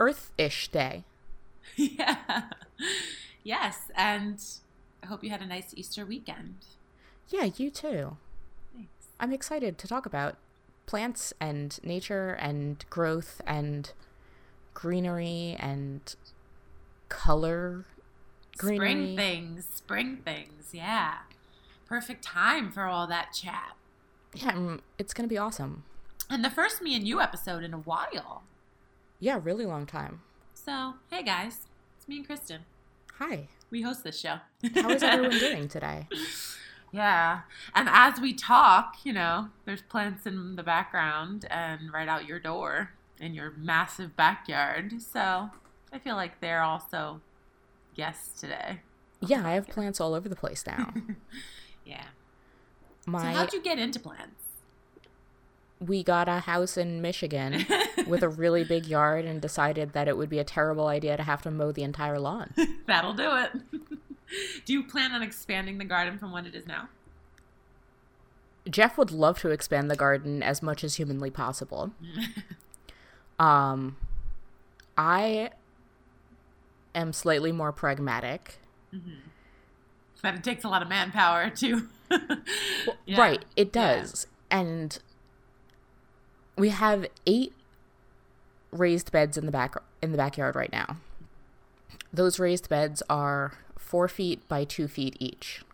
Earth-ish day. Yeah. Yes, and I hope you had a nice Easter weekend. Yeah, you too. Thanks. I'm excited to talk about plants and nature and growth and greenery and color greenery. Spring things, spring things, yeah. Perfect time for all that chat. Yeah, mm, it's going to be awesome. And the first me and you episode in a while. Yeah, really long time. So, hey guys, it's me and Kristen. Hi. We host this show. How is everyone doing today? Yeah. And as we talk, you know, there's plants in the background and right out your door in your massive backyard. So I feel like they're also guests today. Yeah, I have plants all over the place now. yeah. My, so how'd you get into plants? We got a house in Michigan with a really big yard and decided that it would be a terrible idea to have to mow the entire lawn. That'll do it. do you plan on expanding the garden from what it is now? Jeff would love to expand the garden as much as humanly possible. um, I am slightly more pragmatic. Mm-hmm. But it takes a lot of manpower too. yeah. Right, it does. Yeah. And we have eight raised beds in the back in the backyard right now. Those raised beds are four feet by two feet each.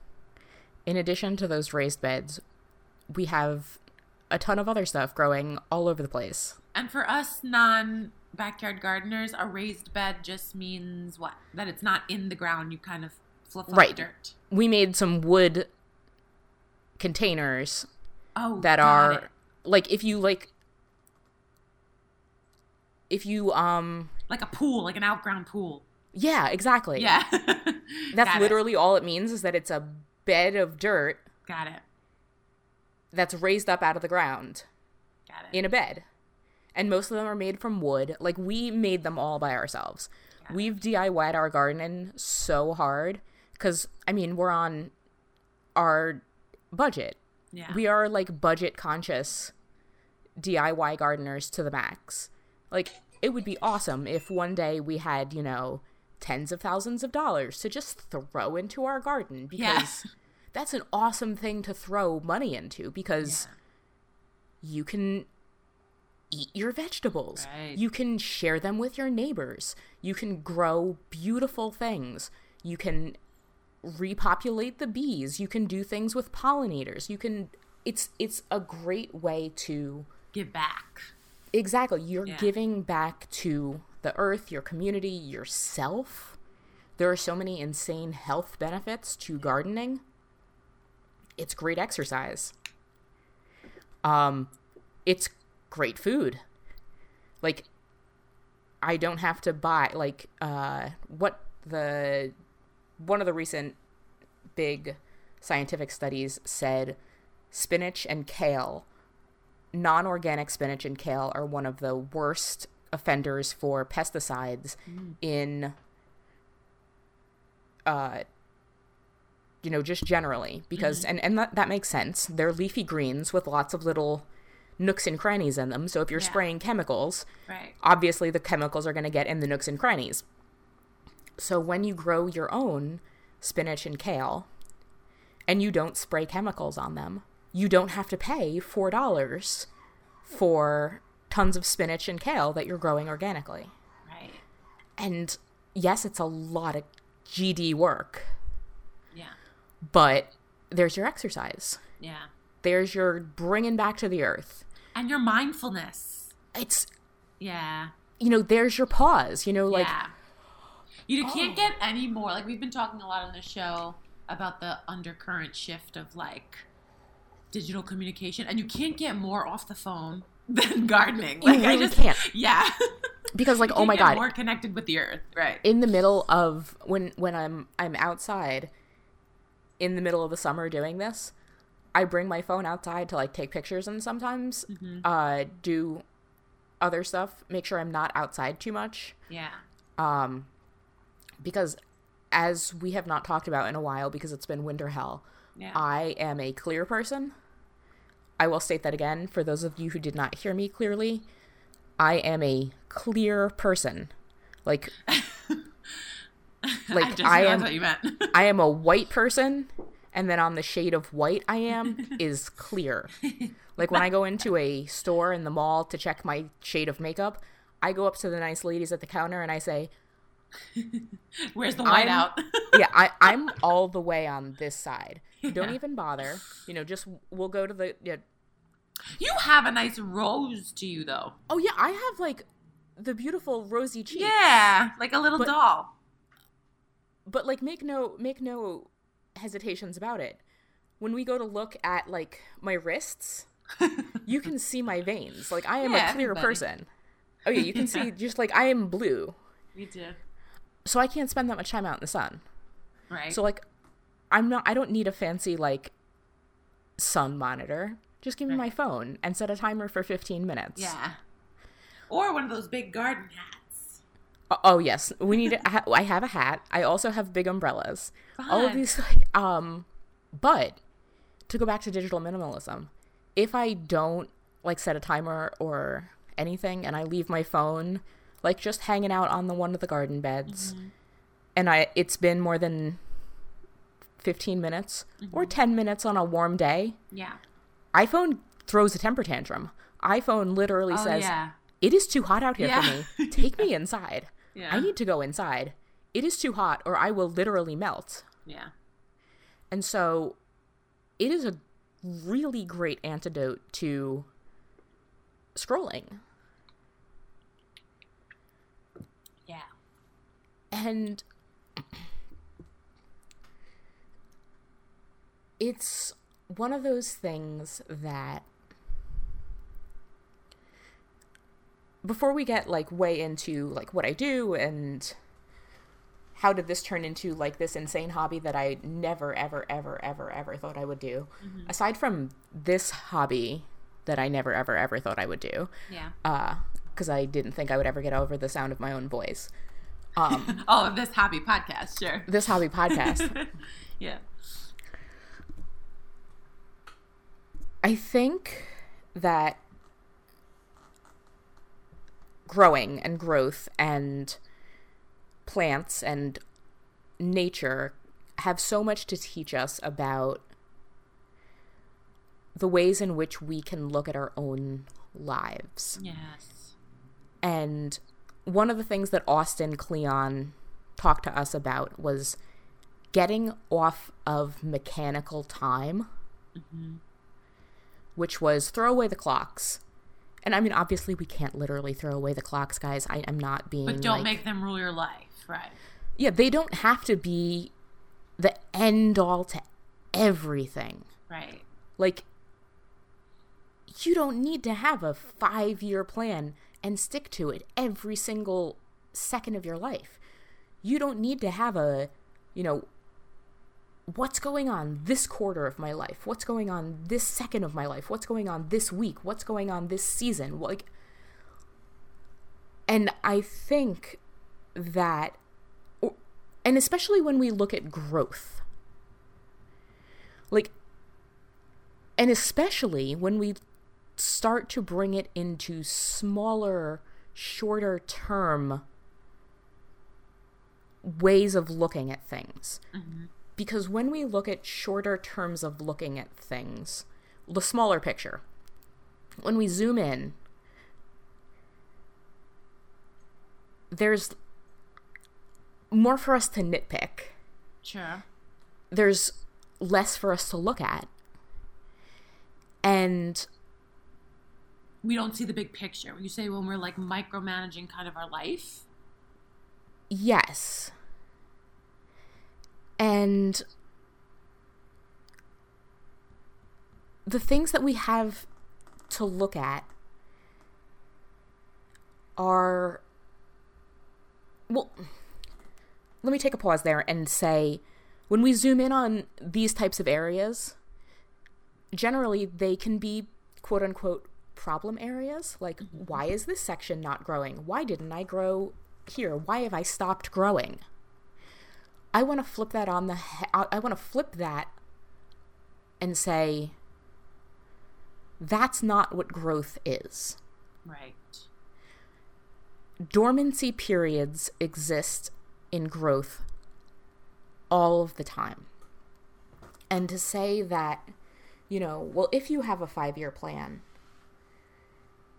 In addition to those raised beds, we have a ton of other stuff growing all over the place. And for us non backyard gardeners, a raised bed just means what? That it's not in the ground. You kind of fluff up right. dirt. We made some wood containers. Oh, that are it. like if you like if you um like a pool, like an outground pool. Yeah, exactly. Yeah. That's Got literally it. all it means is that it's a bed of dirt. Got it. That's raised up out of the ground. Got it. In a bed. And most of them are made from wood. Like we made them all by ourselves. Got We've it. DIY'd our garden so hard cuz I mean, we're on our budget. Yeah. We are like budget conscious DIY gardeners to the max. Like, it would be awesome if one day we had, you know, tens of thousands of dollars to just throw into our garden because yeah. that's an awesome thing to throw money into because yeah. you can eat your vegetables. Right. You can share them with your neighbors. You can grow beautiful things. You can repopulate the bees. You can do things with pollinators. You can it's it's a great way to give back. Exactly. You're yeah. giving back to the earth, your community, yourself. There are so many insane health benefits to gardening. It's great exercise. Um it's great food. Like I don't have to buy like uh what the one of the recent big scientific studies said spinach and kale non organic spinach and kale are one of the worst offenders for pesticides mm. in uh you know just generally because mm-hmm. and and that, that makes sense they're leafy greens with lots of little nooks and crannies in them so if you're yeah. spraying chemicals right. obviously the chemicals are going to get in the nooks and crannies so when you grow your own spinach and kale and you don't spray chemicals on them you don't have to pay $4 for tons of spinach and kale that you're growing organically. Right. And yes, it's a lot of GD work. Yeah. But there's your exercise. Yeah. There's your bringing back to the earth. And your mindfulness. It's. Yeah. You know, there's your pause. You know, like. Yeah. You can't oh. get any more. Like, we've been talking a lot on the show about the undercurrent shift of like digital communication, and you can't get more off the phone than gardening. Like you really I just can't. Yeah. because like oh my god more connected with the earth, right? in the middle of when when I'm I'm outside in the middle of the summer doing this, I bring my phone outside to like take pictures and sometimes uh do other stuff, make sure I'm not outside too much yeah. um because as we have not talked about in a while because it's been winter hell, Yeah. I am a clear person. I will state that again for those of you who did not hear me clearly. I am a clear person. Like I like just I am what you meant. I am a white person, and then on the shade of white I am is clear. Like when I go into a store in the mall to check my shade of makeup, I go up to the nice ladies at the counter and I say, Where's the white out? "Yeah, I, I'm all the way on this side. Don't even bother. You know, just we'll go to the. Yeah. you have a nice rose to you, though. Oh yeah, I have like the beautiful rosy cheeks. Yeah, like a little But- doll. but like make no make no hesitations about it. When we go to look at like my wrists, you can see my veins. Like I am Yeah, a clear everybody. person. Oh yeah, you can see just like I am blue. Me too. So I can't spend that much time out in the sun. Right. So like I'm not I don't need a fancy like sun monitor. Just give me my phone and set a timer for 15 minutes. yeah. Or one of those big garden hats. Oh, oh yes, we need. A, I ha- I have a hat. I also have big umbrellas. All of these, like, um, but to go back to digital minimalism, if I don't like set a timer or anything, and I leave my phone like just hanging out on the one of the garden beds, mm-hmm. and I it's been more than fifteen minutes or mm-hmm. ten minutes on a warm day, Yeah. iPhone throws a temper tantrum. iPhone literally Oh says, yeah. "It is too hot out here Yeah. for me. Take me inside." Yeah. I need to go inside. It is too hot, or I will literally melt. Yeah. And so, it is a really great antidote to scrolling. Yeah. And it's one of those things that before we get like way into like what I do and how did this turn into like this insane hobby that I never ever ever ever ever thought I would do mm-hmm. aside from this hobby that I never ever ever thought I would do Yeah. Uh, because I didn't think I would ever get over the sound of my own voice um oh, this hobby podcast, sure. this hobby podcast yeah. I think that growing and growth and plants and nature have so much to teach us about the ways in which we can look at our own lives. Yes. And one of the things that Austin Kleon talked to us about was getting off of mechanical time, which was throw away the clocks. And I mean, obviously, we can't literally throw away the clocks, guys. I am not being. But don't like- make them rule your life, right? Yeah, they don't have to be the end all to everything. Right. Like, you don't need to have a five year plan and stick to it every single second of your life. You don't need to have a, you know, what's going on this quarter of my life? What's going on this second of my life? What's going on this week? What's going on this season? Like, and I think that, and especially when we look at growth, like, and especially when we start to bring it into smaller, shorter term ways of looking at things. Mm-hmm. Because when we look at shorter terms of looking at things, the smaller picture, when we zoom in, there's more for us to nitpick. Sure. There's less for us to look at. And We don't see the big picture. You say when we're like micromanaging kind of our life. Yes. And the things that we have to look at are well, let me take a pause there and say when we zoom in on these types of areas, generally they can be quote unquote problem areas. Like, mm-hmm. why is this section not growing? Why didn't I grow here? Why have I stopped growing? I want to flip that on the. He- I want to flip that and say, that's not what growth is. Right. Dormancy periods exist in growth all of the time. And to say that, you know, well, if you have a five year plan,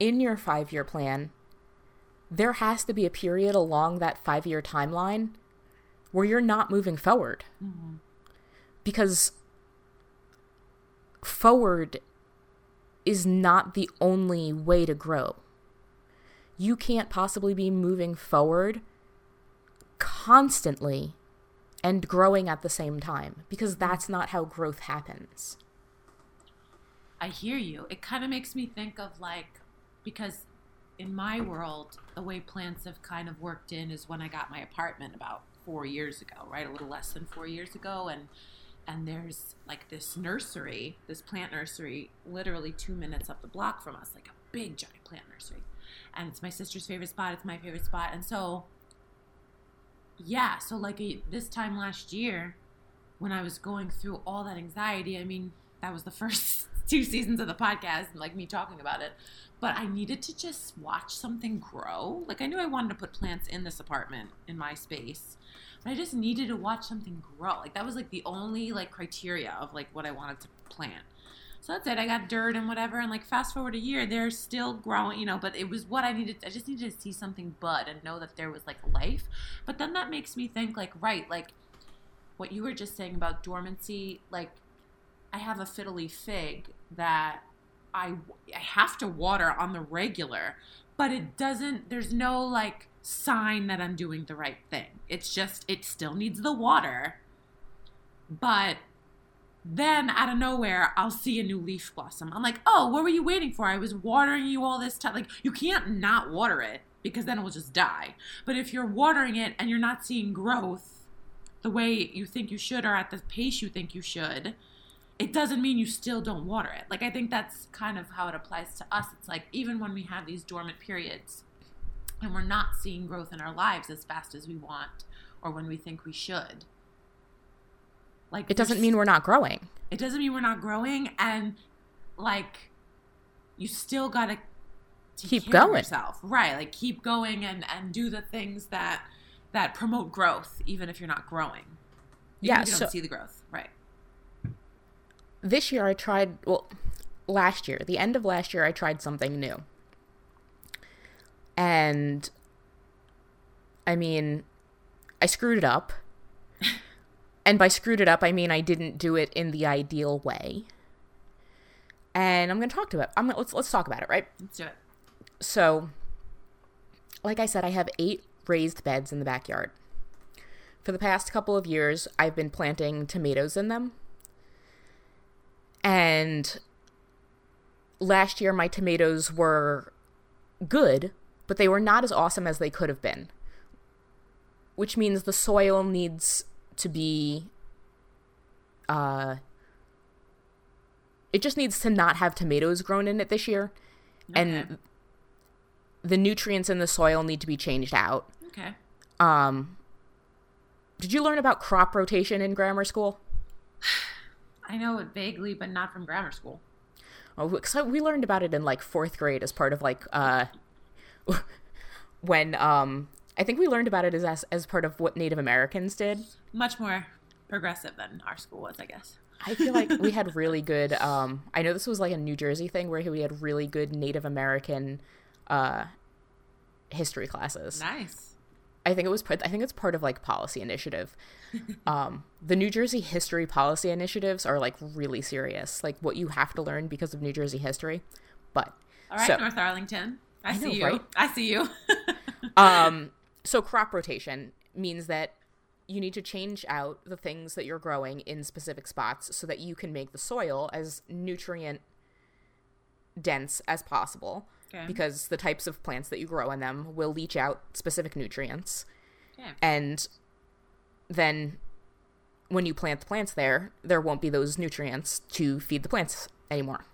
in your five year plan, there has to be a period along that five year timeline where you're not moving forward. Mm-hmm. Because forward is not the only way to grow. You can't possibly be moving forward constantly and growing at the same time because that's not how growth happens. I hear you. It kind of makes me think of like, because in my world, the way plants have kind of worked in is when I got my apartment about four years ago, right? A little less than four years ago. And and there's like this nursery, this plant nursery, literally two minutes up the block from us, like a big giant plant nursery. And it's my sister's favorite spot. It's my favorite spot. And so yeah, so like a, this time last year, when I was going through all that anxiety, I mean, that was the first two seasons of the podcast, like me talking about it. But I needed to just watch something grow. Like I knew I wanted to put plants in this apartment in my space, but I just needed to watch something grow. Like that was like the only like criteria of like what I wanted to plant. So that's it. I got dirt and whatever. And like fast forward a year, they're still growing, you know, but it was what I needed. I just needed to see something bud and know that there was like life. But then that makes me think like, right, like what you were just saying about dormancy, like I have a fiddle leaf fig that I, I have to water on the regular, but it doesn't, there's no like sign that I'm doing the right thing. It's just, it still needs the water, but then out of nowhere i'll see a new leaf blossom. I'm like oh what were you waiting for? I was watering you all this time like you can't not water it because then it will just die. But if you're watering it and you're not seeing growth the way you think you should or at the pace you think you should it doesn't mean you still don't water it like i think that's kind of how it applies to us it's like even when we have these dormant periods and we're not seeing growth in our lives as fast as we want or when we think we should like it doesn't mean we're not growing. It doesn't mean we're not growing, and like you still gotta keep going yourself, right? Like keep going and and do the things that that promote growth, even if you're not growing. Even yeah, you don't so see the growth, right? This year I tried. Well, last year, the end of last year, I tried something new, and I mean, I screwed it up and by screwed it up, I mean I didn't do it in the ideal way. And I'm going to talk to it. I'm gonna, let's let's talk about it, right? Let's do it. So, like I said, I have eight raised beds in the backyard. For the past couple of years, I've been planting tomatoes in them. And last year, my tomatoes were good, but they were not as awesome as they could have been. Which means the soil needs to be uh it just needs to not have tomatoes grown in it this year okay. and the nutrients in the soil need to be changed out okay um did you learn about crop rotation in grammar school i know it vaguely but not from grammar school oh so we learned about it in like fourth grade as part of like uh when um I think we learned about it as as part of what Native Americans did. Much more progressive than our school was, I guess. I feel like we had really good. Um, I know this was like a New Jersey thing where we had really good Native American uh, history classes. Nice. I think it was. I think it's part of like policy initiative. um, the New Jersey history policy initiatives are like really serious. Like what you have to learn because of New Jersey history. But all right, so, North Arlington. I, I see know, you. Right? I see you. um, so crop rotation means that you need to change out the things that you're growing in specific spots so that you can make the soil as nutrient dense as possible okay. because the types of plants that you grow in them will leach out specific nutrients. And then when you plant the plants there, there won't be those nutrients to feed the plants anymore.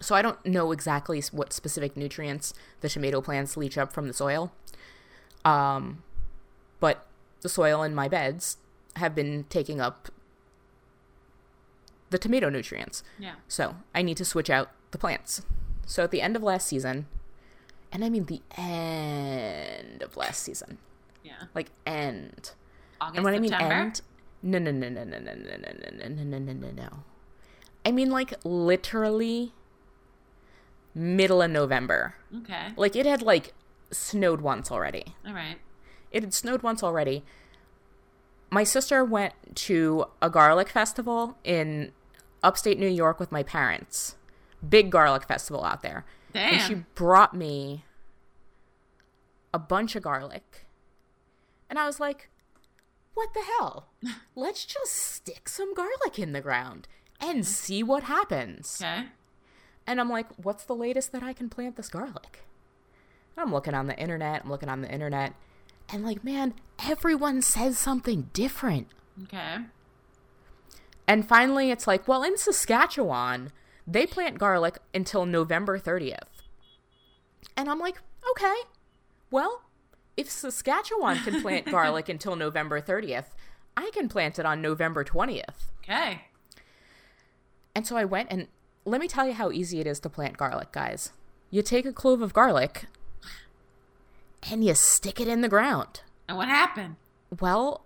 So I don't know exactly what specific nutrients the tomato plants leach up from the soil. Um, but the soil in my beds have been taking up the tomato nutrients. Yeah. So I need to switch out the plants. So at the end of last season, and I mean the end of last season, Yeah. like end. August, And when I mean September. end, no, no, no, no, no, no, no, no, no, no, no, no, no, no. I mean like literally middle of November. Okay. Like it had like snowed once already. All right. It had snowed once already. My sister went to a garlic festival in upstate New York with my parents. Big garlic festival out there. Damn. And she brought me a bunch of garlic. And I was like, what the hell? Let's just stick some garlic in the ground and see what happens. okay. And I'm like, what's the latest that I can plant this garlic? And I'm looking on the internet, I'm looking on the internet, and like, man, everyone says something different. Okay. And finally, it's like, well, in Saskatchewan, they plant garlic until November 30th. And I'm like, okay, well, if Saskatchewan can plant garlic until November 30th, I can plant it on November 20th. Okay. And so I went and let me tell you how easy it is to plant garlic, guys. You take a clove of garlic and you stick it in the ground. And what happened? Well,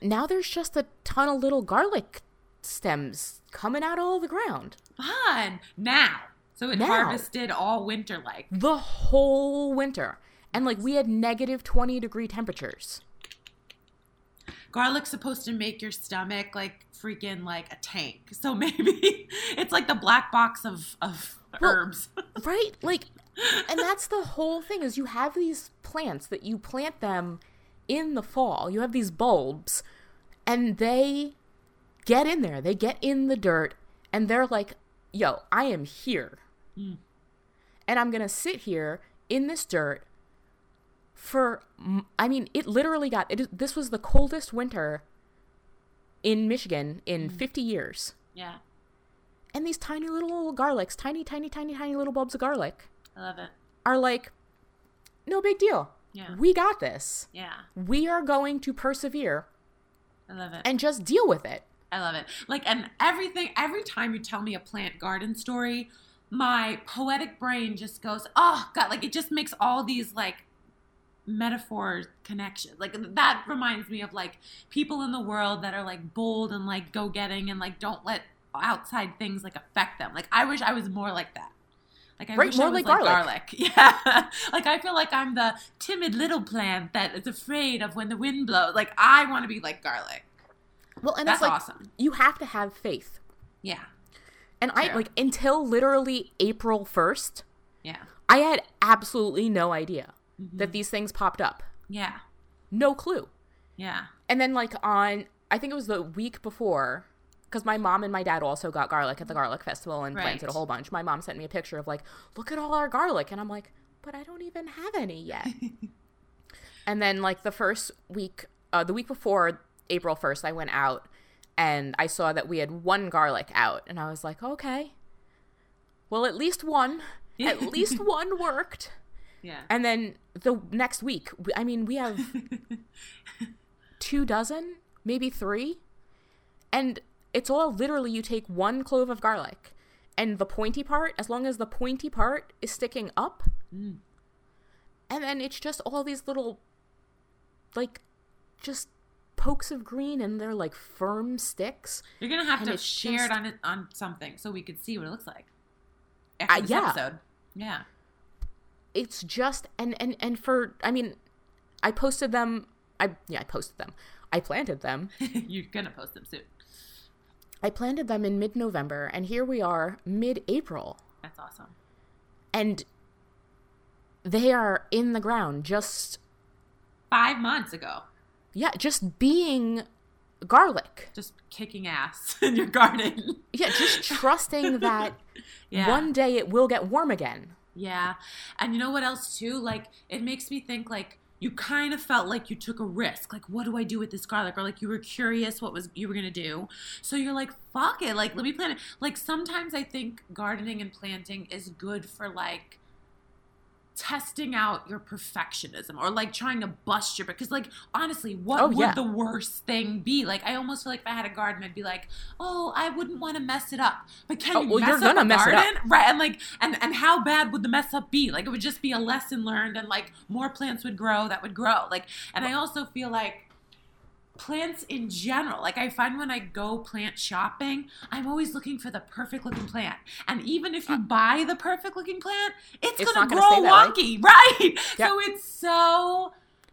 now there's just a ton of little garlic stems coming out of all the ground. Fun. Now. So it Now. harvested all winter like. The whole winter. And like we had negative 20 degree temperatures. Garlic's supposed to make your stomach like freaking like a tank. So maybe it's like the black box of, of Well- herbs. Right? Like and that's the whole thing is you have these plants that you plant them in the fall. You have these bulbs and they get in there. They get in the dirt and they're like, "Yo, I am here." Mm. And I'm going to sit here in this dirt for I mean, it literally got it, this was the coldest winter in Michigan in mm. 50 years. yeah. And these tiny little garlics, tiny tiny tiny tiny little bulbs of garlic I love it. are like, no big deal. Yeah. We got this. Yeah. We are going to persevere I love it. and just deal with it. I love it. Like, and everything, every time you tell me a plant garden story, my poetic brain just goes, oh, God, like it just makes all these like metaphor connections. Like, that reminds me of like people in the world that are like bold and like go getting and like don't let outside things like affect them. Like, I wish I was more like that. Like I Right, wish more I was like like garlic. garlic. Yeah. like I feel like I'm the timid little plant that is afraid of when the wind blows. Like I want to be like garlic. Well, and That's it's like awesome. you have to have faith. Yeah. And I like until literally April 1st, Yeah. I had absolutely no idea Mm-hmm. that these things popped up. Yeah. No clue. Yeah. And then like on I think it was the week before because my mom and my dad also got garlic at the garlic festival and planted Right. a whole bunch. My mom sent me a picture of like, look at all our garlic, and I'm like, but I don't even have any yet. and then like the first week, uh, the week before April first, I went out and I saw that we had one garlic out, and I was like, okay, well at least one, at least one worked. Yeah. And then the next week, I mean, we have two dozen, maybe three. And it's all literally you take one clove of garlic and the pointy part, as long as the pointy part is sticking up. Mm. And then it's just all these little, like, just pokes of green and they're like firm sticks. You're gonna have to share just- it on it on something so we could see what it looks like. After Uh, yeah. episode. Yeah. It's just, and, and, and for, I mean, I posted them. I, yeah, I posted them. I planted them. You're gonna post them soon. I planted them in mid November, and here we are mid April. That's awesome. And they are in the ground, just, Five months ago. Yeah, just being garlic. Just kicking ass in your garden. Yeah, just trusting that Yeah. one day it will get warm again. Yeah. And you know what else too? Like it makes me think like you kind of felt like you took a risk. Like, what do I do with this garlic? Or like you were curious what was you were gonna do. So you're like, fuck it. Like, let me plant it. Like sometimes I think gardening and planting is good for like testing out your perfectionism or like trying to bust your because like honestly what Oh, would yeah. the worst thing be? Like i almost feel like if i had a garden i'd be like oh i wouldn't want to mess it up. But can Oh, you well, mess you're up gonna a mess it up. garden? Right and like and and how bad would the mess up be? Like it would just be a lesson learned and like more plants would grow that would grow. Like and i also feel like plants in general. Like i find when i go plant shopping i'm always looking for the perfect looking plant. And even if you buy the perfect looking plant it's, Uh, It's gonna gonna grow that wonky right? Yeah. so it's so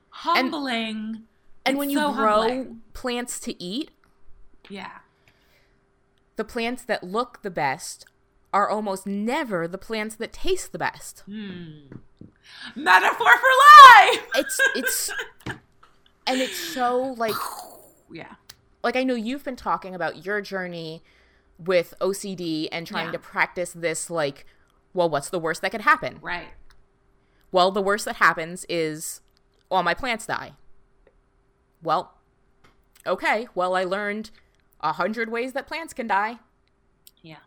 humbling. And It's when you so grow humbling. plants plants to eat, yeah. the plants that look the best are almost never the plants that taste the best. metaphor for life! It's it's and it's so like yeah like I know you've been talking about your journey with OCD and trying Yeah. to practice this like well what's the worst that could happen? right Well, the worst that happens is all my plants die. Well, okay. Well, I learned a hundred ways that plants can die, yeah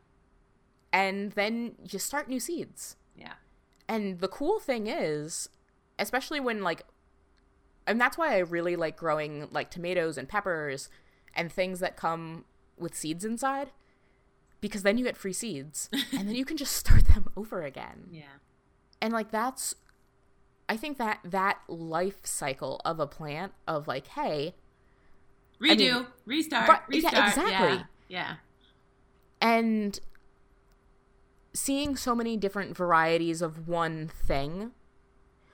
and then you start new seeds. yeah And the cool thing is, especially when like, and that's why I really like growing like tomatoes and peppers and things that come with seeds inside, because then you get free seeds, and then you can just start them over again. yeah. And like that's i think that that life cycle of a plant of like hey redo. mean- restart. yeah, restart. exactly. yeah, and seeing so many different varieties of one thing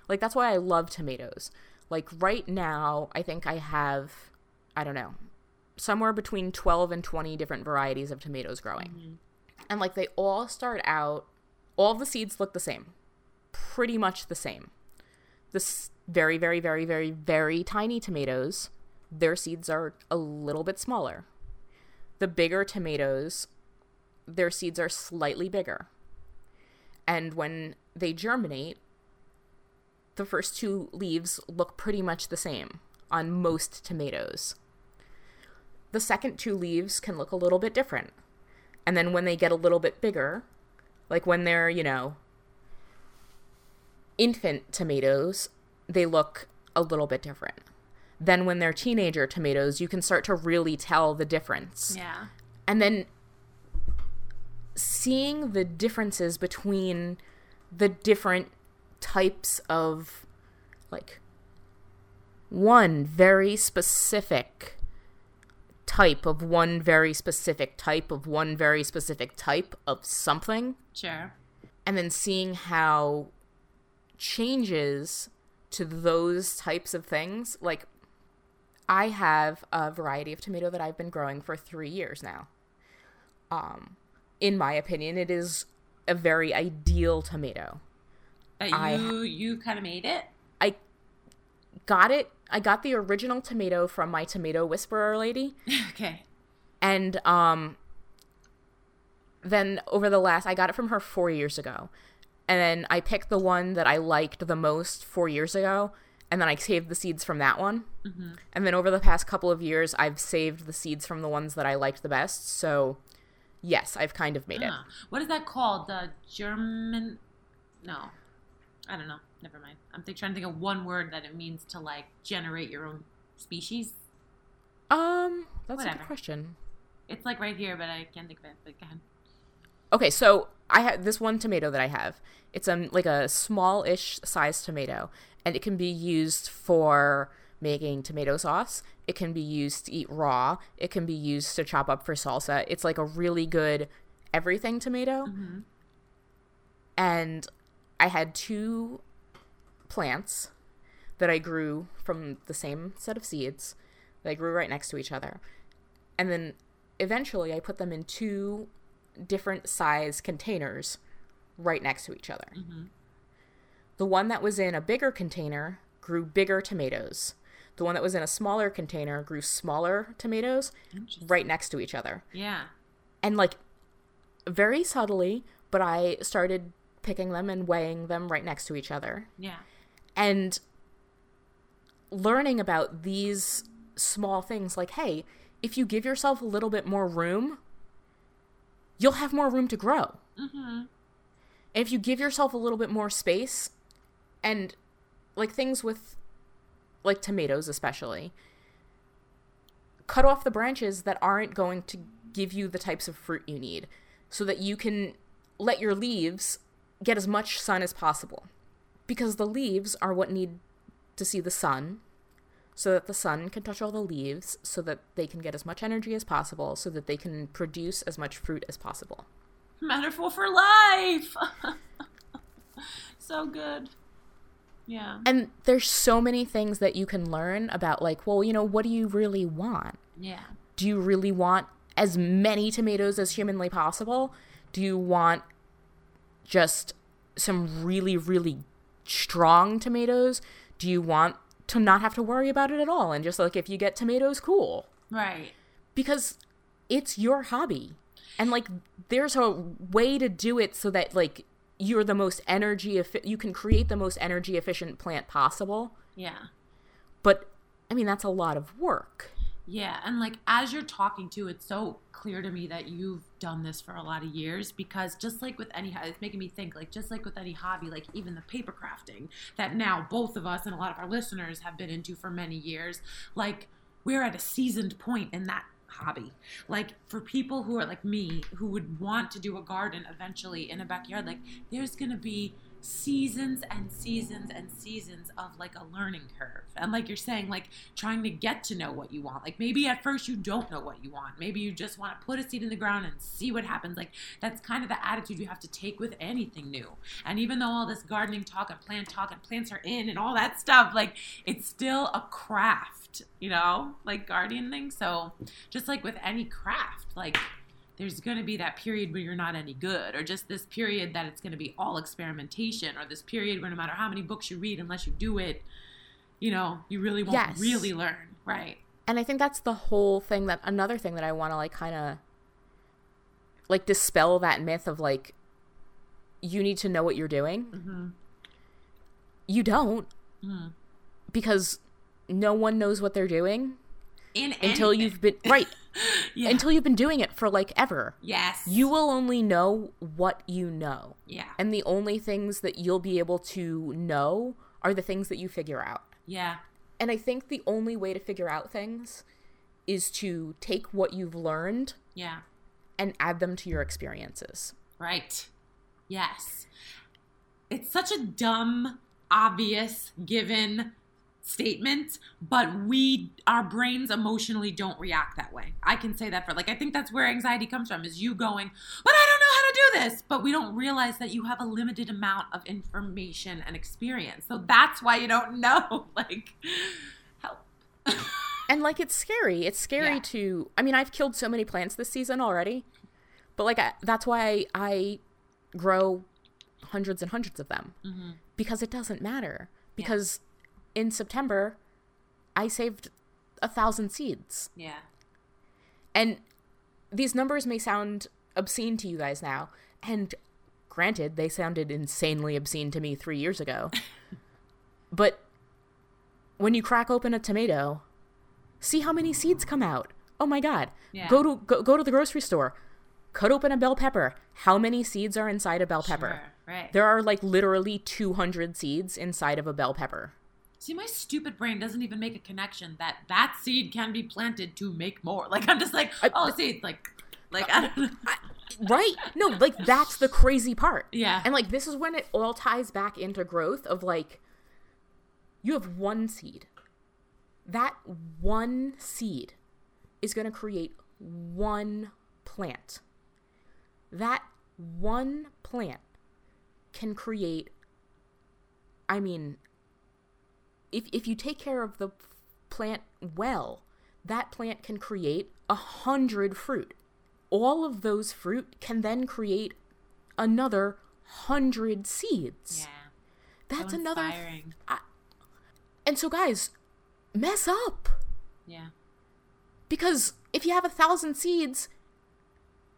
like that's why i love tomatoes like right now i think i have i don't know somewhere between 12 and 20 different varieties of tomatoes growing. Mm-hmm. And like they all start out all the seeds look the same. Pretty much the same. The s- very very very very very tiny tomatoes their seeds are a little bit smaller. The bigger tomatoes their seeds are slightly bigger. And when they germinate the first two leaves look pretty much the same on most tomatoes. The second two leaves can look a little bit different. And then when they get a little bit bigger like when they're you know infant tomatoes they look a little bit different. Then when they're teenager tomatoes you can start to really tell the difference. Yeah. And then seeing the differences between the different types of like one very specific type of one very specific type of one very specific type of something. Sure. And then seeing how changes to those types of things like i have a variety of tomato that i've been growing for three years now. Um in my opinion it is a very ideal tomato that I- you you kind of made it? I got it i got the original tomato from my tomato whisperer lady. Okay. And um then over the last i got it from her four years ago. And then i picked the one that i liked the most four years ago and then i saved the seeds from that one. And then over the past couple of years i've saved the seeds from the ones that i liked the best. So yes i've kind of made it. What is that called? The german no i don't know never mind i'm think, trying to think of one word that it means to like generate your own species um that's a good question it's like right here but i can't think of it but go ahead Okay, so I have this one tomato that I have. It's um like a small-ish sized tomato, and it can be used for making tomato sauce. It can be used to eat raw. It can be used to chop up for salsa. It's like a really good everything tomato. And I had two plants that I grew from the same set of seeds. They grew right next to each other. And then eventually I put them in two different size containers right next to each other. Mm-hmm. The one that was in a bigger container grew bigger tomatoes. The one that was in a smaller container grew smaller tomatoes right next to each other. yeah And like very subtly, but I started picking them and weighing them right next to each other. yeah And learning about these small things like, hey, if you give yourself a little bit more room, you'll have more room to grow. Mm-hmm. If you give yourself a little bit more space, and like things with, like tomatoes especially, cut off the branches that aren't going to give you the types of fruit you need so that you can let your leaves get as much sun as possible. Because the leaves are what need to see the sun so that the sun can touch all the leaves so that they can get as much energy as possible so that they can produce as much fruit as possible. Metaphor for life. so good. Yeah. And there's so many things that you can learn about like, well, you know, what do you really want? Yeah. Do you really want as many tomatoes as humanly possible? Do you want just some really really strong tomatoes? Do you want to not have to worry about it at all and just like if you get tomatoes cool. Right. Because it's your hobby. And like there's a way to do it so that like you're the most energy effi- you can create the most energy efficient plant possible. Yeah. But i mean that's a lot of work yeah, and like as you're talking to, it's so clear to me that you've done this for a lot of years because just like with any, it's making me think like just like with any hobby, like even the paper crafting that now both of us and a lot of our listeners have been into for many years, like we're at a seasoned point in that hobby. Like for people who are like me who would want to do a garden eventually in a backyard, like there's gonna be seasons and seasons and seasons of like a learning curve. And like you're saying, like trying to get to know what you want. Like maybe at first you don't know what you want. Maybe you just want to put a seed in the ground and see what happens. Like that's kind of the attitude you have to take with anything new. And even though all this gardening talk and plant talk and plants are in and all that stuff, like it's still a craft, you know, like gardening. Thing. So just like with any craft, like there's going to be that period where you're not any good, or just this period that it's going to be all experimentation, or this period where no matter how many books you read, unless you do it, you know, you really won't yes. really learn. Right. And I think that's the whole thing that another thing that I want to like kind of like dispel that myth of like you need to know what you're doing. Mm-hmm. You don't. Mm-hmm. Because no one knows what they're doing in until anything. you've been right yeah. until you've been doing it for like ever. Yes. You will only know what you know. Yeah. And the only things that you'll be able to know are the things that you figure out. Yeah. And I think the only way to figure out things is to take what you've learned. Yeah. And add them to your experiences. Right. Yes. It's such a dumb, obvious, given statement, but we our brains emotionally don't react that way. I can say that for like I think that's where anxiety comes from is you going, "But I don't know how to do this." But we don't realize that you have a limited amount of information and experience. So that's why you don't know like help. and like it's scary. It's scary yeah. to I mean, I've killed so many plants this season already. But like I, that's why I grow hundreds and hundreds of them. Mm-hmm. Because it doesn't matter. Because yeah in September, I saved a thousand seeds. Yeah. And these numbers may sound obscene to you guys now. And granted, they sounded insanely obscene to me three years ago. but when you crack open a tomato, see how many seeds come out. Oh my god. Yeah. Go to go, go to the grocery store. Cut open a bell pepper. How many seeds are inside a bell pepper? Sure, right. There are like literally 200 seeds inside of a bell pepper. See, my stupid brain doesn't even make a connection that that seed can be planted to make more. Like I'm just like, oh, see, like, like I don't know. right? No, like that's the crazy part. Yeah. And like this is when it all ties back into growth of like you have one seed. That one seed is going to create one plant. That one plant can create I mean if if you take care of the plant well, that plant can create a hundred fruit. All of those fruit can then create another hundred seeds. Yeah. That's so another. I, and so, guys, mess up. Yeah. Because if you have a thousand seeds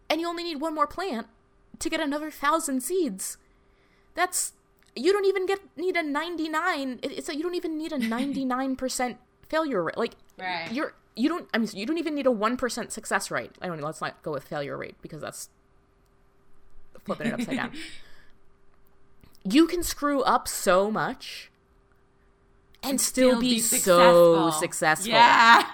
and you only need one more plant to get another thousand seeds, that's you don't even get need a 99 it's like you don't even need a 99% failure rate. Like Right. you're you don't i mean you don't even need a 1% success rate. I don't know let's not go with failure rate because that's flipping it upside down. You can screw up so much and still, be, so successful. Yeah.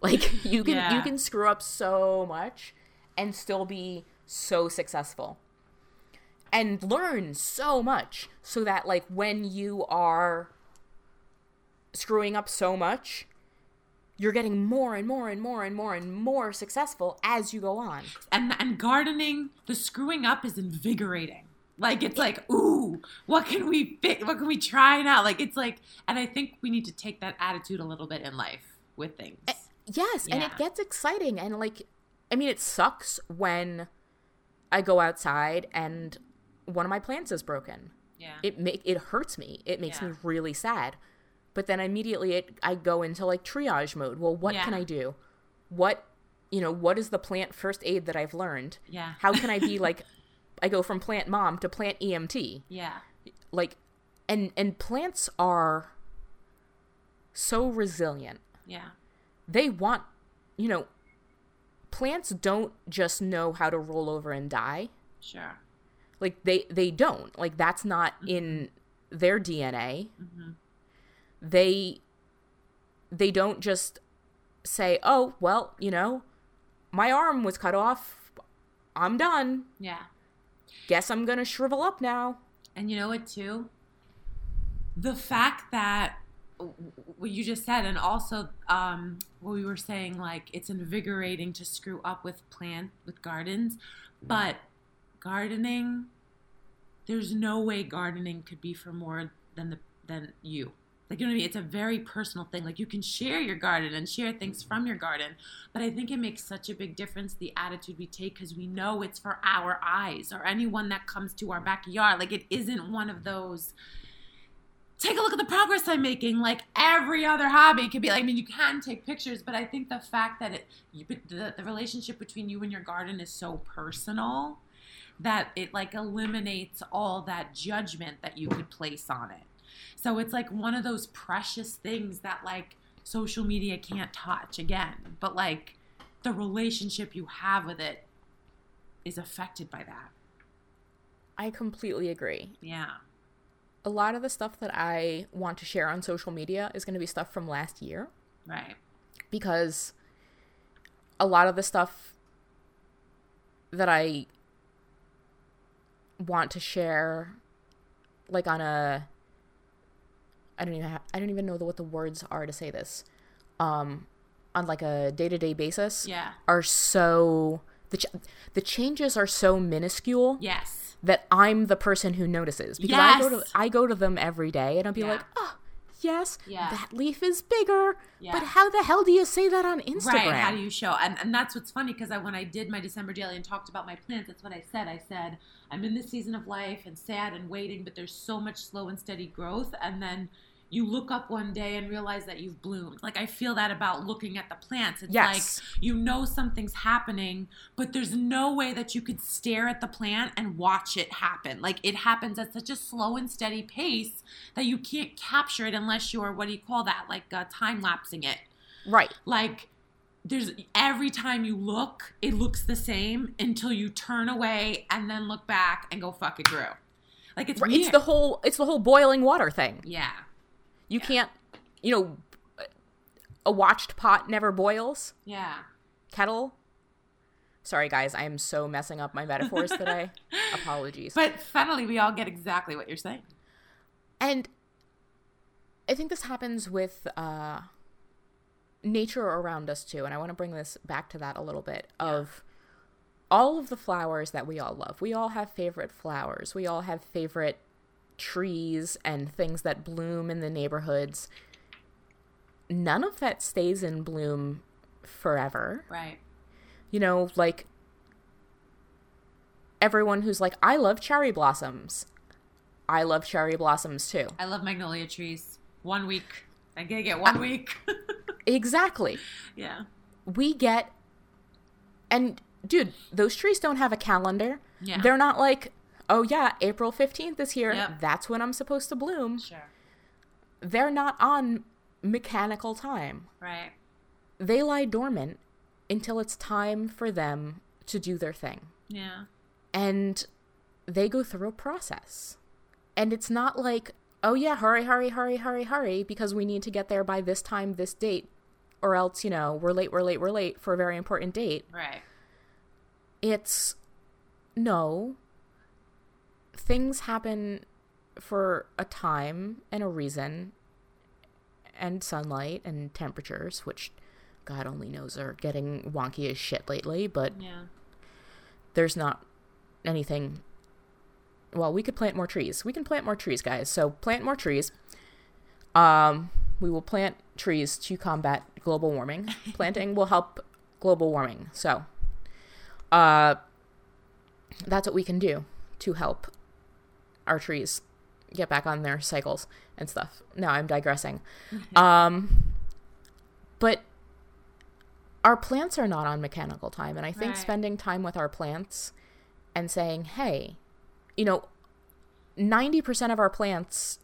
like you can you can screw up so much and still be so successful and learn so much so that like when you are screwing up so much you're getting more and more and more and more and more successful as you go on and and gardening, the screwing up is invigorating. Like it's like, ooh, what can we fi- what can we try now? Like it's like, and I think we need to take that attitude a little bit in life with things. Eh, yes, and it gets exciting and like I mean it sucks when I go outside and one of my plants is broken. Yeah. It make it hurts me. It makes Yeah. me really sad. But then immediately it, I go into like triage mode. Well, what can I do? What you know, what is the plant first aid that I've learned? Yeah. How can I be like I go from plant mom to plant EMT? yeah. Like and and plants are so resilient Yeah. they want you know plants don't just know how to roll over and die Sure. Like they they don't. Like that's not in their dna they they don't just say oh well you know my arm was cut off. I'm done. Yeah. guess i'm gonna shrivel up now. And you know what, too? The fact that what you just said, and also um, what we were saying, like it's invigorating to screw up with plant with gardens, but gardening, there's no way gardening could be for more than the than you. Like you know what I mean? It's a very personal thing. Like you can share your garden and share things from your garden, but I think it makes such a big difference the attitude we take because we know it's for our eyes or anyone that comes to our backyard. Like it isn't one of those. Take a look at the progress I'm making. Like every other hobby could be like. I mean, you can take pictures, but I think the fact that it, you, the, the relationship between you and your garden is so personal that it like eliminates all that judgment that you could place on it. So it's like one of those precious things that like social media can't touch again, but like the relationship you have with it is affected by that. i completely agree Yeah. a lot of the stuff that i want to share on social media is going to be stuff from last year Right. because a lot of the stuff that I want to share like on a I don't even have, I don't even know the, what the words are to say this um on like a day-to-day basis Yeah. are so the ch- the changes are so minuscule Yes. that I'm the person who notices because I go to I go to them every day and I'll be Yeah. like, "Oh, yes, Yeah. that leaf is bigger." Yeah. But how the hell do you say that on Instagram? Right. How do you show? And, and that's what's funny because I, when I did my December daily and talked about my plants, that's what I said. I said, I'm in this season of life and sad and waiting, but there's so much slow and steady growth. And then you look up one day and realize that you've bloomed. Like I feel that about looking at the plants. It's Yes. like you know something's happening, but there's no way that you could stare at the plant and watch it happen. Like it happens at such a slow and steady pace that you can't capture it unless you're what do you call that? Like uh, time lapsing it Right. like there's every time you look it looks the same until you turn away and then look back and go fuck it grew like it's Right. It's the whole it's the whole boiling water thing. yeah You can't, you know, a watched pot never boils. yeah Kettle. Sorry guys, I am so messing up my metaphors today. Apologies. but finally we all get exactly what you're saying And I think this happens with uh, nature around us too. And I want to bring this back to that a little bit of all of the flowers that we all love. We all have favorite flowers. We all have favorite trees and things that bloom in the neighborhoods. None of that stays in bloom forever. right You know, like everyone who's like, I love cherry blossoms. I love cherry blossoms too. i love magnolia trees one week i gotta get one week Exactly. yeah We get and dude, those trees don't have a calendar. Yeah. They're not like, oh yeah, April 15th is here. Yep. That's when I'm supposed to bloom. Sure. They're not on mechanical time. Right. They lie dormant until it's time for them to do their thing. Yeah. And they go through a process. And it's not like, oh yeah, hurry, hurry, hurry, hurry, hurry, because we need to get there by this time, this date, or else, you know, we're late, we're late, we're late for a very important date. Right. It's no. Things happen for a time and a reason, and sunlight and temperatures, which God only knows are getting wonky as shit lately, but Yeah. there's not anything. Well, we could plant more trees. We can plant more trees, guys. So plant more trees. Um, we will plant trees to combat global warming. Planting will help global warming. So, uh, that's what we can do to help our trees get back on their cycles and stuff. No, I'm digressing. um, but our plants are not on mechanical time, and I think Right. spending time with our plants and saying, "Hey, you know, 90% of our plants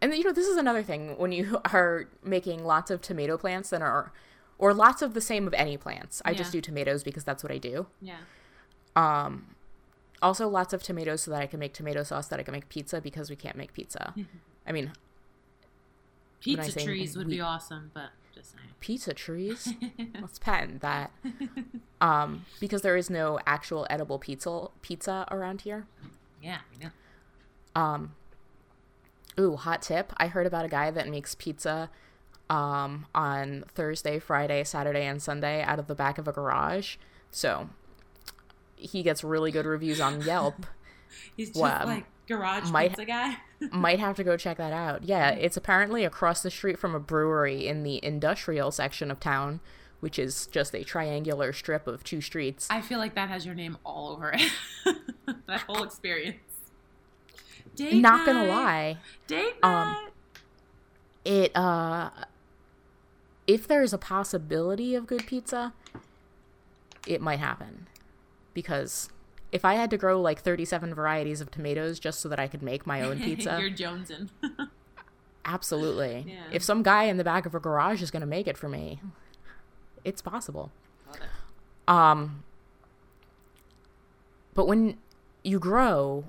and you know this is another thing when you are making lots of tomato plants that are or lots of the same of any plants. I just do tomatoes because that's what I do. Yeah. Um also lots of tomatoes so that I can make tomato sauce that I can make pizza because we can't make pizza. I mean, I Pizza say trees would we- be awesome, but just saying. pizza trees. Let's patent that. Um because there is no actual edible pizza pizza around here. Yeah, we know. Um, ooh, hot tip. I heard about a guy that makes pizza um, on Thursday, Friday, Saturday, and Sunday out of the back of a garage. So he gets really good reviews on Yelp. He's just Well, like garage might- pizza guy. Might have to go check that out. Yeah, it's apparently across the street from a brewery in the industrial section of town, which is just a triangular strip of two streets. I feel like that has your name all over it. that whole experience. Date Not gonna lie. Date Um, night. it uh if there's a possibility of good pizza it might happen because if i had to grow like 37 varieties of tomatoes just so that i could make my own pizza You're jonesing. absolutely Yeah. if some guy in the back of a garage is going to make it for me it's possible it. um but when you grow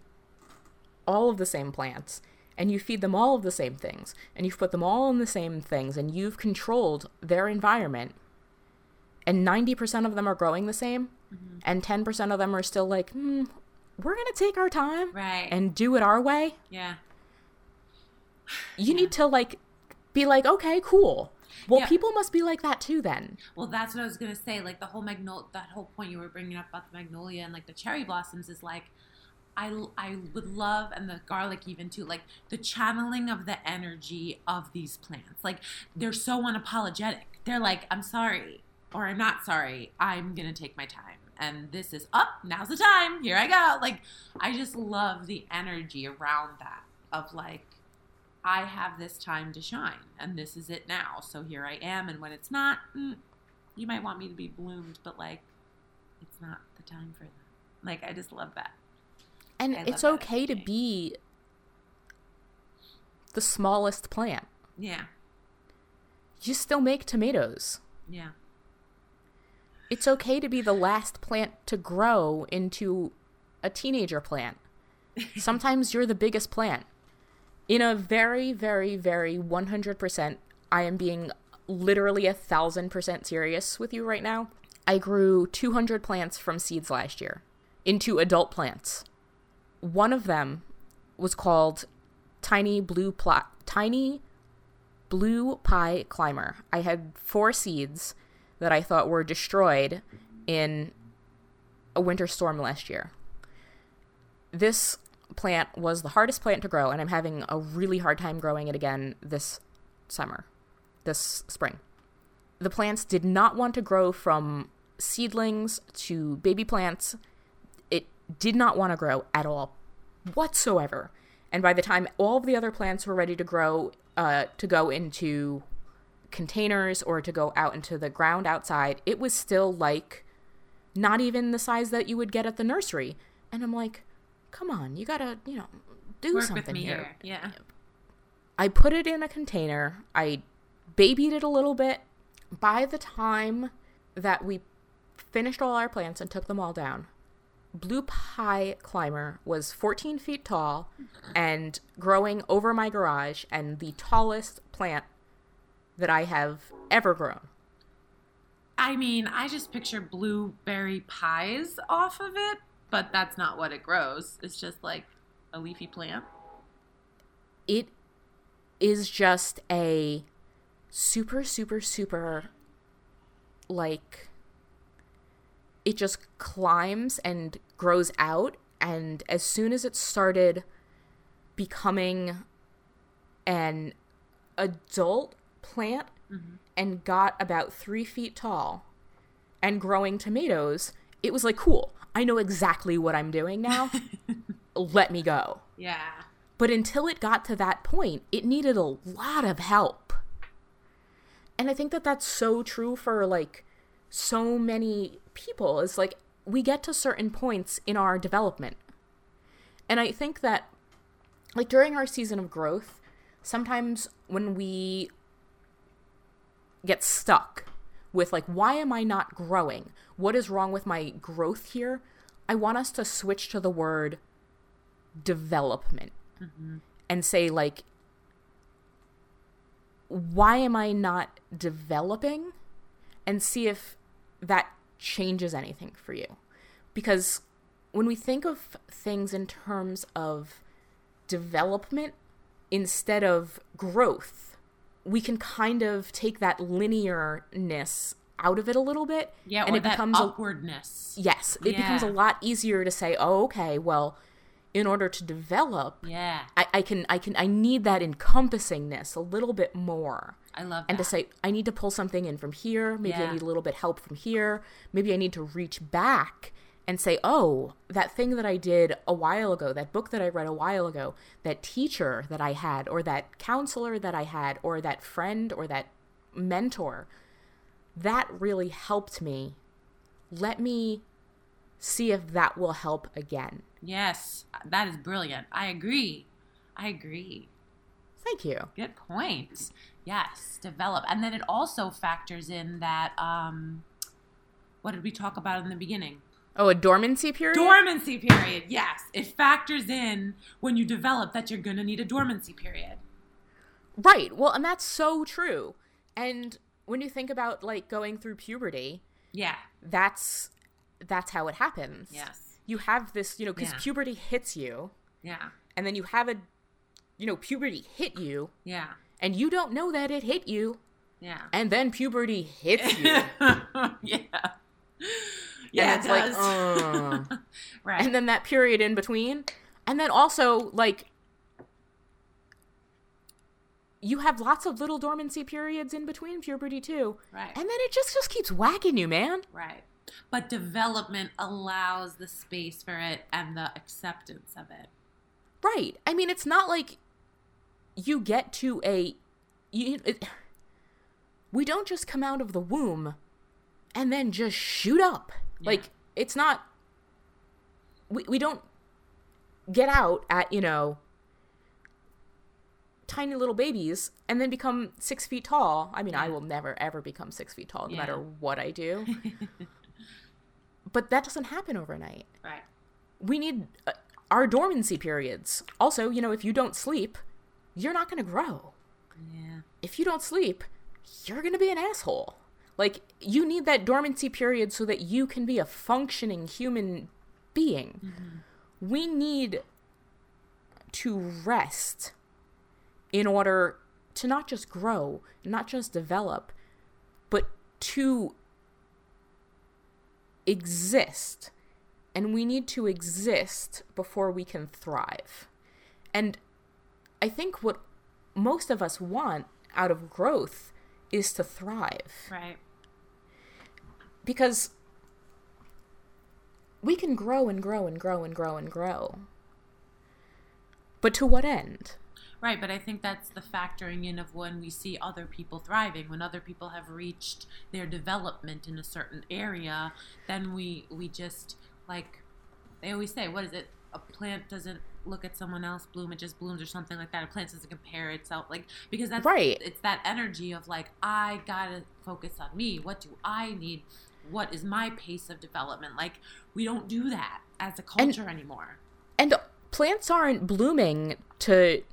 all of the same plants and you feed them all of the same things and you've put them all in the same things and you've controlled their environment and 90% of them are growing the same and 10% of them are still like hmm, we're to take our time Right. and do it our way yeah. you need to like be like okay cool well Yeah. people must be like that too then Well, that's what I was gonna say. Like the whole magnolia, that whole point you were bringing up about the magnolia and like the cherry blossoms is like, I I would love and the garlic even too. Like the channeling of the energy of these plants. Like they're so unapologetic. They're like, I'm sorry or I'm not sorry. I'm gonna take my time. And this is up. now's the time. Here I go. Like I just love the energy around that of like. I have this time to shine, and this is it now. So here I am, and when it's not, mm, you might want me to be bloomed, but like, it's not the time for that. Like, I just love that. and I it's okay to be the smallest plant Yeah, you still make tomatoes. yeah, It's okay to be the last plant to grow into a teenager plant. Sometimes you're the biggest plant. In a very, very, very 100%, I am being literally a thousand percent serious with you right now. I grew 200 plants from seeds last year into adult plants. One of them was called Tiny Blue Pla- Tiny Blue Pie Climber. I had four seeds that I thought were destroyed in a winter storm last year. This plant was the hardest plant to grow, and I'm having a really hard time growing it again this summer, this spring. The plants did not want to grow from seedlings to baby plants. It did not want to grow at all, whatsoever. And by the time all of the other plants were ready to grow, uh, to go into containers or to go out into the ground outside, it was still like not even the size that you would get at the nursery. And I'm like, come on, you gotta, you know, do Work something here. here. Yeah. I put it in a container. I babied it a little bit. By the time that we finished all our plants and took them all down, Blue Pie Climber was 14 feet tall and growing over my garage and the tallest plant that I have ever grown. I mean, I just picture blueberry pies off of it, but that's not what it grows. It's just like a leafy plant. It is just a super, super, super like it just climbs and grows out. And as soon as it started becoming an adult plant mm-hmm. and got about three feet tall and growing tomatoes, it was like, cool, I know exactly what I'm doing now. Let me go. Yeah. But until it got to that point, it needed a lot of help. And I think that that's so true for like so many people is like we get to certain points in our development. And I think that like during our season of growth, sometimes when we get stuck with like why am I not growing? What is wrong with my growth here? I want us to switch to the word development mm-hmm. and say like why am I not developing and see if that changes anything for you. Because when we think of things in terms of development instead of growth, we can kind of take that linearness out of it a little bit. Yeah, and or it that becomes a, awkwardness. yes, it becomes a lot easier to say, oh, okay, well, in order to develop, Yeah. I, I can I can I need that encompassingness a little bit more. I love And to say I need to pull something in from here, maybe Yeah. I need a little bit help from here, maybe I need to reach back and say, "Oh, that thing that I did a while ago, that book that I read a while ago, that teacher that I had or that counselor that I had or that friend or that mentor, that really helped me. Let me see if that will help again." Yes, that is brilliant. I agree. I agree. Thank you. Good point. Yes, develop. And then it also factors in that um what did we talk about in the beginning? Oh, a dormancy period? Dormancy period. Yes, it factors in when you develop that you're going to need a dormancy period. Right. Well, and that's so true. And when you think about like going through puberty, Yeah. that's that's how it happens. Yes. You have this, you know, cuz Yeah. puberty hits you Yeah. and then you have a you know, puberty hit you Yeah. and you don't know that it hit you Yeah. and then puberty hits you. yeah. Yeah, and it's it like, does. uh. right. and then that period in between and then also like you have lots of little dormancy periods in between puberty too. Right. And then it just just keeps whacking you, man. Right. But development allows the space for it and the acceptance of it. Right. I mean, it's not like you get to a you it, we don't just come out of the womb and then just shoot up. Yeah. Like it's not we we don't get out at, you know, tiny little babies and then become six feet tall. I mean, I will never ever become six feet tall, no Yeah. matter what I do. but that doesn't happen overnight. Right. We need uh, our dormancy periods. Also, you know, if you don't sleep, you're not going to grow. Yeah. If you don't sleep, you're going to be an asshole. Like, you need that dormancy period so that you can be a functioning human being. Mm-hmm. We need to rest in order to not just grow, not just develop, but to exist. And we need to exist before we can thrive. And I think what most of us want out of growth is to thrive Right. Because we can grow and grow and grow and grow and grow. But to what end? Right, but I think that's the factoring in of when we see other people thriving, when other people have reached their development in a certain area, then we we just like they always say, what is it? a plant doesn't look at someone else bloom, it just blooms or something like that. A plant doesn't compare itself like because that's Right. It's that energy of like I gotta focus on me. What do I need? What is my pace of development? Like we don't do that as a culture anymore. And plants aren't blooming to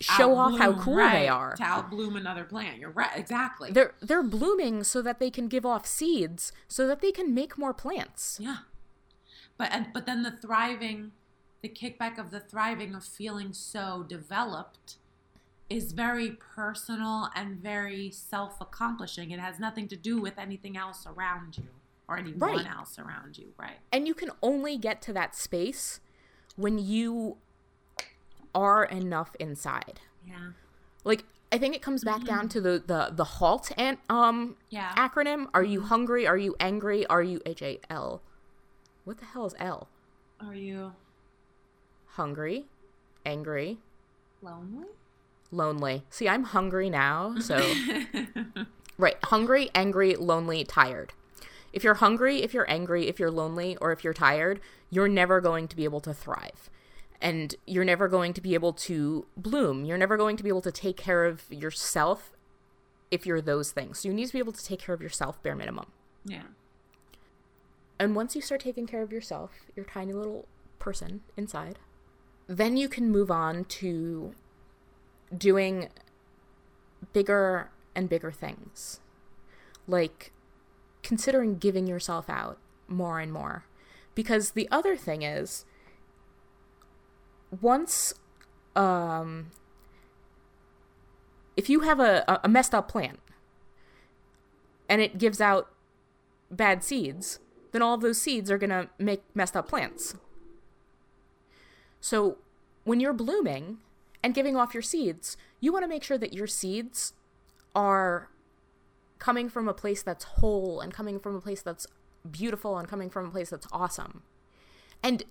show off how cool right, they are. To outbloom another plant. You're right. Exactly. They're they're blooming so that they can give off seeds so that they can make more plants. Yeah. But and but then the thriving, the kickback of the thriving of feeling so developed is very personal and very self-accomplishing. It has nothing to do with anything else around you or anyone Right. else around you, right? And you can only get to that space when you are enough inside. Yeah. Like I think it comes back down to the the the halt and um Yeah. acronym. Are you hungry? Are you angry? Are you H A L? What the hell is L? Are you Hungry, angry, lonely? Lonely. See, I'm hungry now, so right, hungry, angry, lonely, tired. If you're hungry, if you're angry, if you're lonely, or if you're tired, you're never going to be able to thrive. And you're never going to be able to bloom. You're never going to be able to take care of yourself if you're those things. So you need to be able to take care of yourself bare minimum. Yeah. And once you start taking care of yourself, your tiny little person inside, then you can move on to doing bigger and bigger things. Like considering giving yourself out more and more. Because the other thing is, once, um, if you have a, a- messed up plant and it gives out bad seeds, then all of those seeds are going to make messed up plants. So when you're blooming and giving off your seeds, you want to make sure that your seeds are coming from a place that's whole and coming from a place that's beautiful and coming from a place that's awesome. And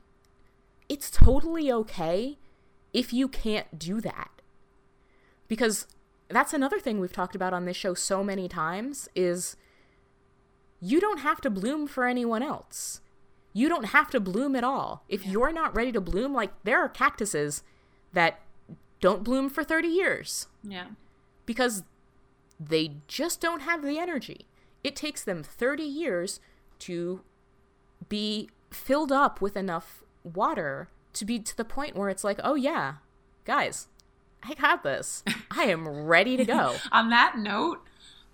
it's totally okay if you can't do that. Because that's another thing we've talked about on this show so many times is you don't have to bloom for anyone else. You don't have to bloom at all. If you're not ready to bloom, like there are cactuses that don't bloom for 30 years Yeah. because they just don't have the energy. It takes them 30 years to be filled up with enough water to be to the point where it's like, oh yeah, guys, I got this. I am ready to go. On that note,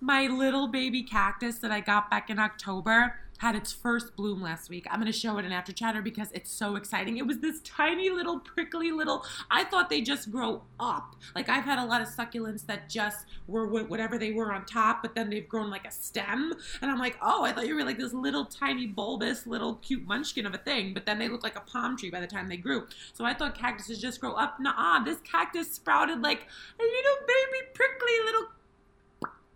my little baby cactus that I got back in October had its first bloom last week. I'm going to show it in after chatter because it's so exciting. It was this tiny little prickly little I thought they just grow up. Like I've had a lot of succulents that just were whatever they were on top, but then they've grown like a stem and I'm like, "Oh, I thought you were like this little tiny bulbous little cute munchkin of a thing, but then they look like a palm tree by the time they grew." So I thought cactuses just grow up. Nah, this cactus sprouted like a little baby prickly little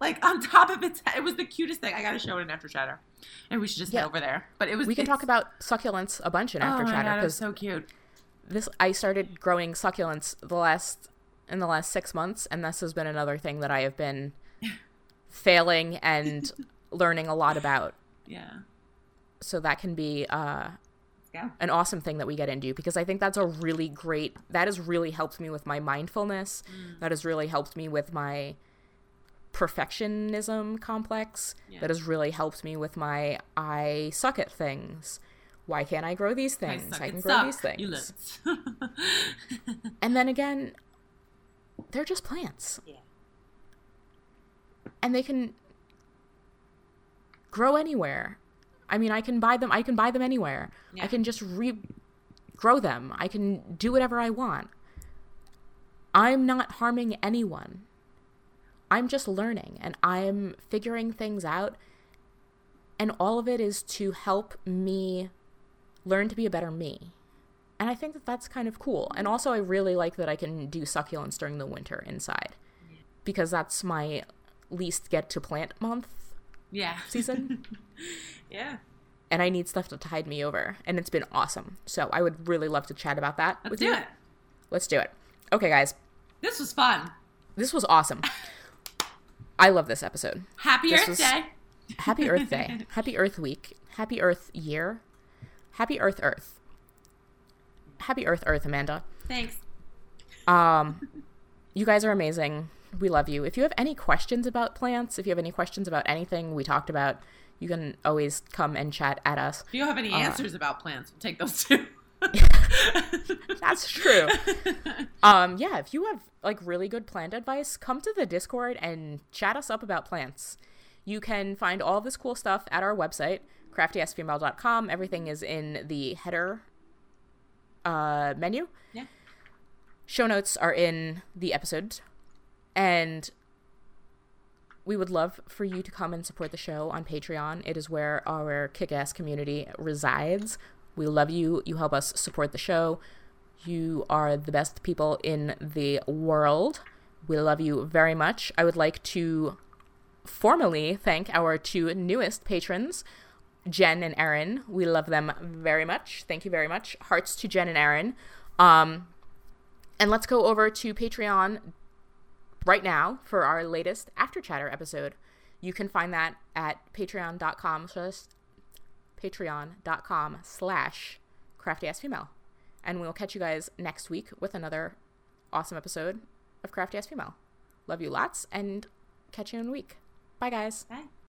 like on top of its head. It was the cutest thing. I gotta show it in after chatter. And we should just Yeah. over there. But it was We can talk about succulents a bunch in after oh chatter because so cute. this I started growing succulents the last in the last six months, and this has been another thing that I have been failing and learning a lot about. Yeah. So that can be uh, Let's an awesome thing that we get into because I think that's a really great that has really helped me with my mindfulness. That has really helped me with my perfectionism complex. Yeah. That has really helped me with my I suck at things. Why can't I grow these things? suck I, can grow suck. these things. And then again, they're just plants. Yeah. And they can grow anywhere. I mean, I can buy them. I can buy them anywhere. Yeah. I can just regrow them. I can do whatever I want. I'm not harming anyone. I'm just learning and I'm figuring things out. And all of it is to help me learn to be a better me. And I think that that's kind of cool. And also, I really like that I can do succulents during the winter inside because that's my least get to plant month yeah. season. yeah. and I need stuff to tide me over. And it's been awesome. So I would really love to chat about that Let's do you. it. Let's do it. Okay, guys. This was fun. This was awesome. I love this episode. Happy This Earth was- Day. Happy Earth Day. Happy Earth Week. Happy Earth Year. Happy Earth Earth. happy Earth Earth, Amanda. Thanks. Um, you guys are amazing. We love you. If you have any questions about plants, if you have any questions about anything we talked about, you can always come and chat at us. If you have any uh, answers about plants, we'll take those too. That's true. Um, yeah, if you have like really good plant advice, come to the Discord and chat us up about plants. You can find all this cool stuff at our website, craftyasfemale.com. Everything is in the header uh, menu. Yeah. Show notes are in the episode. And we would love for you to come and support the show on Patreon. It is where our kick ass community resides. We love you. You help us support the show. You are the best people in the world. We love you very much. I would like to formally thank our two newest patrons, Jen and Erin. We love them very much. Thank you very much. Hearts to Jen and Erin. Um, and let's go over to Patreon right now for our latest After Chatter episode. You can find that at patreon.com patreon.com slash craftyasfemale. And we'll catch you guys next week with another awesome episode of Crafty Ass Female. Love you lots and catch you in a week. Bye, guys. Bye.